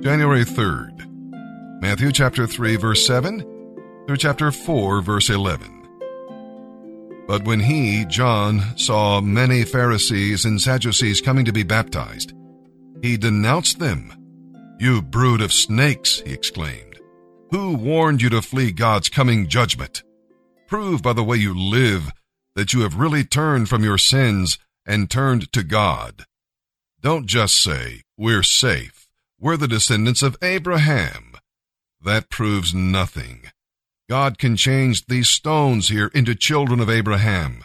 January 3rd. Matthew chapter 3 verse 7 through chapter 4 verse 11. But when he, John, saw many Pharisees and Sadducees coming to be baptized, he denounced them. You brood of snakes, he exclaimed. Who warned you to flee God's coming judgment? Prove by the way you live that you have really turned from your sins and turned to God. Don't just say, we're safe. We're the descendants of Abraham. That proves nothing. God can change these stones here into children of Abraham.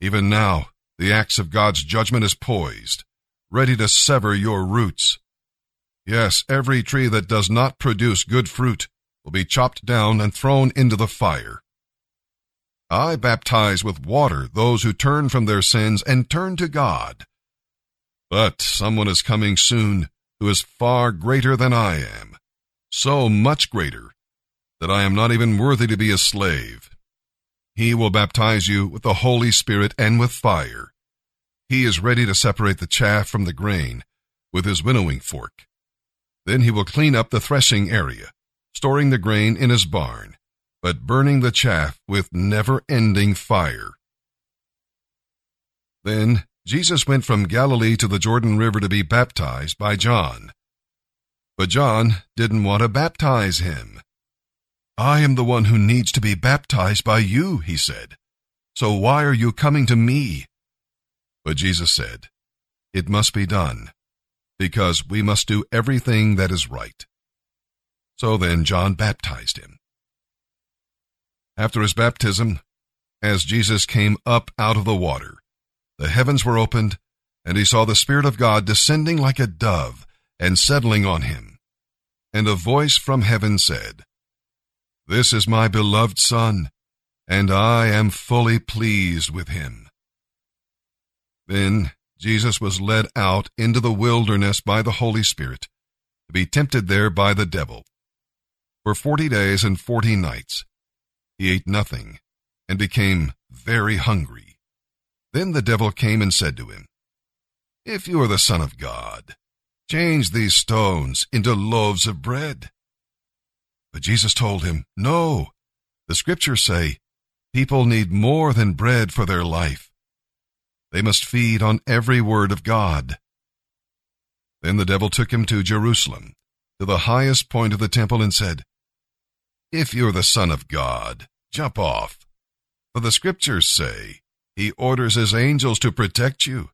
Even now, the axe of God's judgment is poised, ready to sever your roots. Yes, every tree that does not produce good fruit will be chopped down and thrown into the fire. I baptize with water those who turn from their sins and turn to God. But someone is coming soon who is far greater than I am, so much greater that I am not even worthy to be a slave. He will baptize you with the Holy Spirit and with fire. He is ready to separate the chaff from the grain with his winnowing fork. Then he will clean up the threshing area, storing the grain in his barn, but burning the chaff with never-ending fire. Then Jesus went from Galilee to the Jordan River to be baptized by John. But John didn't want to baptize him. I am the one who needs to be baptized by you, he said. So why are you coming to me? But Jesus said, It must be done, because we must do everything that is right. So then John baptized him. After his baptism, as Jesus came up out of the water, the heavens were opened, and he saw the Spirit of God descending like a dove and settling on him. And a voice from heaven said, this is my beloved Son, and I am fully pleased with him. Then Jesus was led out into the wilderness by the Holy Spirit to be tempted there by the devil. For forty days and forty nights he ate nothing and became very hungry. Then the devil came and said to him, If you are the Son of God, change these stones into loaves of bread. But Jesus told him, No, the scriptures say people need more than bread for their life. They must feed on every word of God. Then the devil took him to Jerusalem, to the highest point of the temple, and said, If you're the Son of God, jump off. For the scriptures say, He orders His angels to protect you,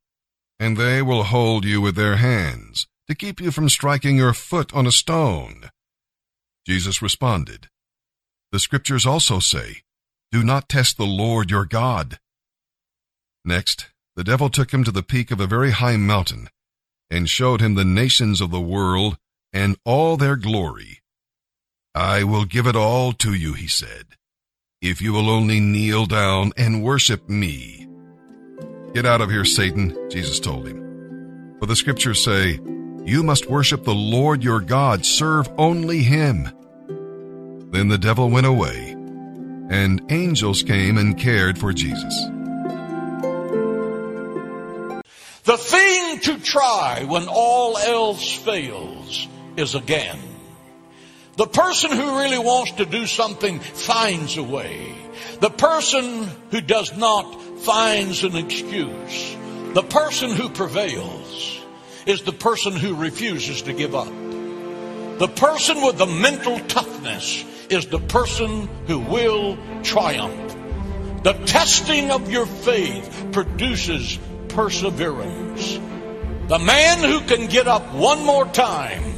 and they will hold you with their hands, to keep you from striking your foot on a stone. Jesus responded, The scriptures also say, Do not test the Lord your God. Next, the devil took him to the peak of a very high mountain and showed him the nations of the world and all their glory. I will give it all to you, he said, if you will only kneel down and worship me. Get out of here, Satan, Jesus told him. For the scriptures say, You must worship the Lord your God, serve only him. Then the devil went away, and angels came and cared for Jesus. The thing to try when all else fails is again. The person who really wants to do something finds a way. The person who does not finds an excuse. The person who prevails is the person who refuses to give up. The person with the mental toughness is the person who will triumph. The testing of your faith produces perseverance. The man who can get up one more time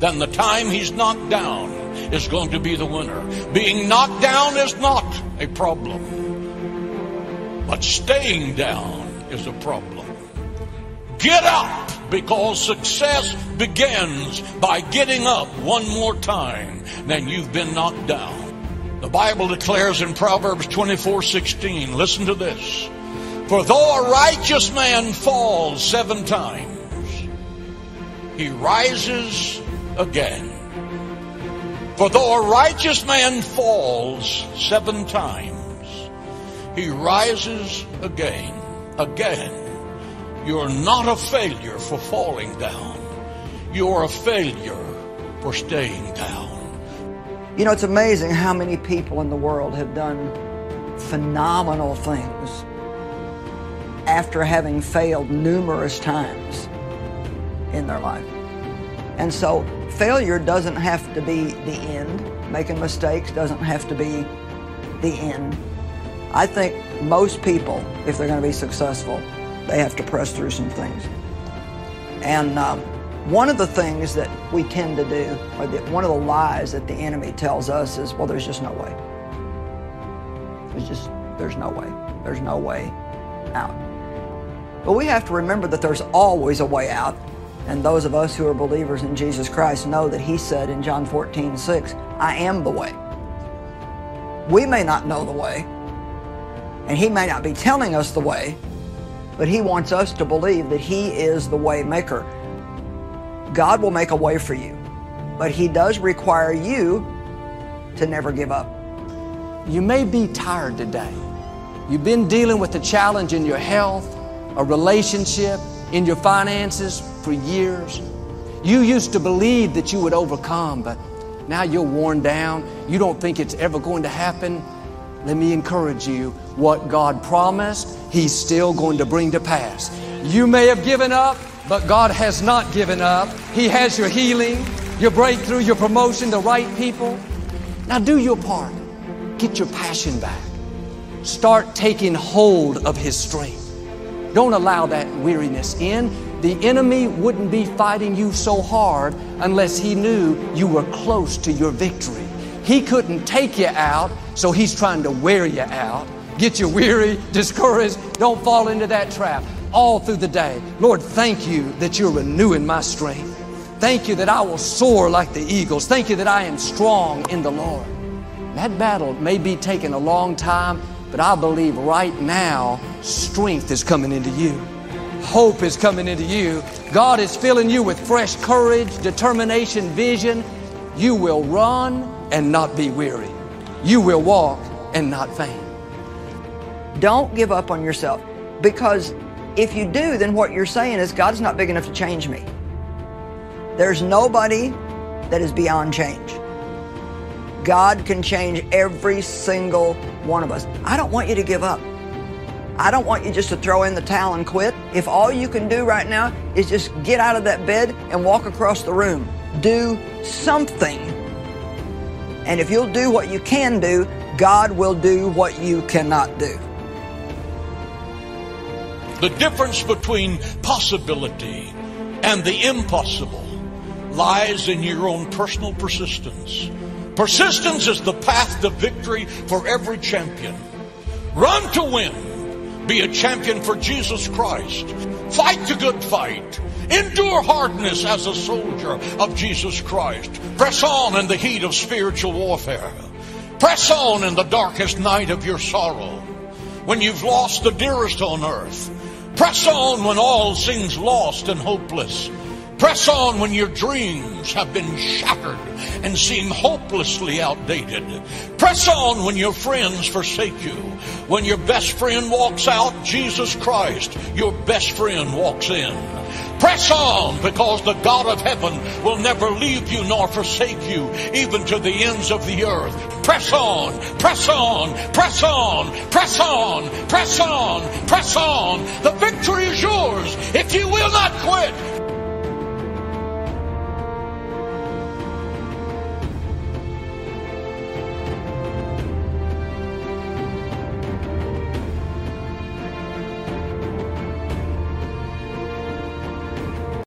than the time he's knocked down is going to be the winner. Being knocked down is not a problem, but staying down is a problem. Get up because success begins by getting up one more time than you've been knocked down. The Bible declares in Proverbs 24 16, listen to this. For though a righteous man falls seven times, he rises again. For though a righteous man falls seven times, he rises again, again. You're not a failure for falling down. You're a failure for staying down. You know, it's amazing how many people in the world have done phenomenal things after having failed numerous times in their life. And so failure doesn't have to be the end. Making mistakes doesn't have to be the end. I think most people, if they're going to be successful, they have to press through some things. And um, one of the things that we tend to do, or one of the lies that the enemy tells us is, well, there's just no way. There's just, there's no way. There's no way out. But we have to remember that there's always a way out. And those of us who are believers in Jesus Christ know that He said in John 14, 6, I am the way. We may not know the way, and He may not be telling us the way, but He wants us to believe that He is the way maker. God will make a way for you, but He does require you to never give up. You may be tired today. You've been dealing with a challenge in your health, a relationship, in your finances for years. You used to believe that you would overcome, but now you're worn down. You don't think it's ever going to happen. Let me encourage you what God promised, He's still going to bring to pass. You may have given up, but God has not given up. He has your healing, your breakthrough, your promotion, the right people. Now do your part. Get your passion back. Start taking hold of His strength. Don't allow that weariness in. The enemy wouldn't be fighting you so hard unless he knew you were close to your victory. He couldn't take you out, so he's trying to wear you out, get you weary, discouraged. Don't fall into that trap all through the day. Lord, thank you that you're renewing my strength. Thank you that I will soar like the eagles. Thank you that I am strong in the Lord. That battle may be taking a long time, but I believe right now strength is coming into you. Hope is coming into you. God is filling you with fresh courage, determination, vision. You will run and not be weary. You will walk and not faint. Don't give up on yourself because if you do, then what you're saying is God's not big enough to change me. There's nobody that is beyond change. God can change every single one of us. I don't want you to give up. I don't want you just to throw in the towel and quit. If all you can do right now is just get out of that bed and walk across the room, do something. And if you'll do what you can do, God will do what you cannot do. The difference between possibility and the impossible lies in your own personal persistence. Persistence is the path to victory for every champion. Run to win. Be a champion for Jesus Christ. Fight the good fight. Endure hardness as a soldier of Jesus Christ. Press on in the heat of spiritual warfare. Press on in the darkest night of your sorrow. When you've lost the dearest on earth. Press on when all seems lost and hopeless. Press on when your dreams have been shattered and seem hopelessly outdated. Press on when your friends forsake you. When your best friend walks out, Jesus Christ, your best friend walks in. Press on because the God of heaven will never leave you nor forsake you, even to the ends of the earth. Press on, press on, press on, press on, press on, press on. The victory is yours if you will not quit.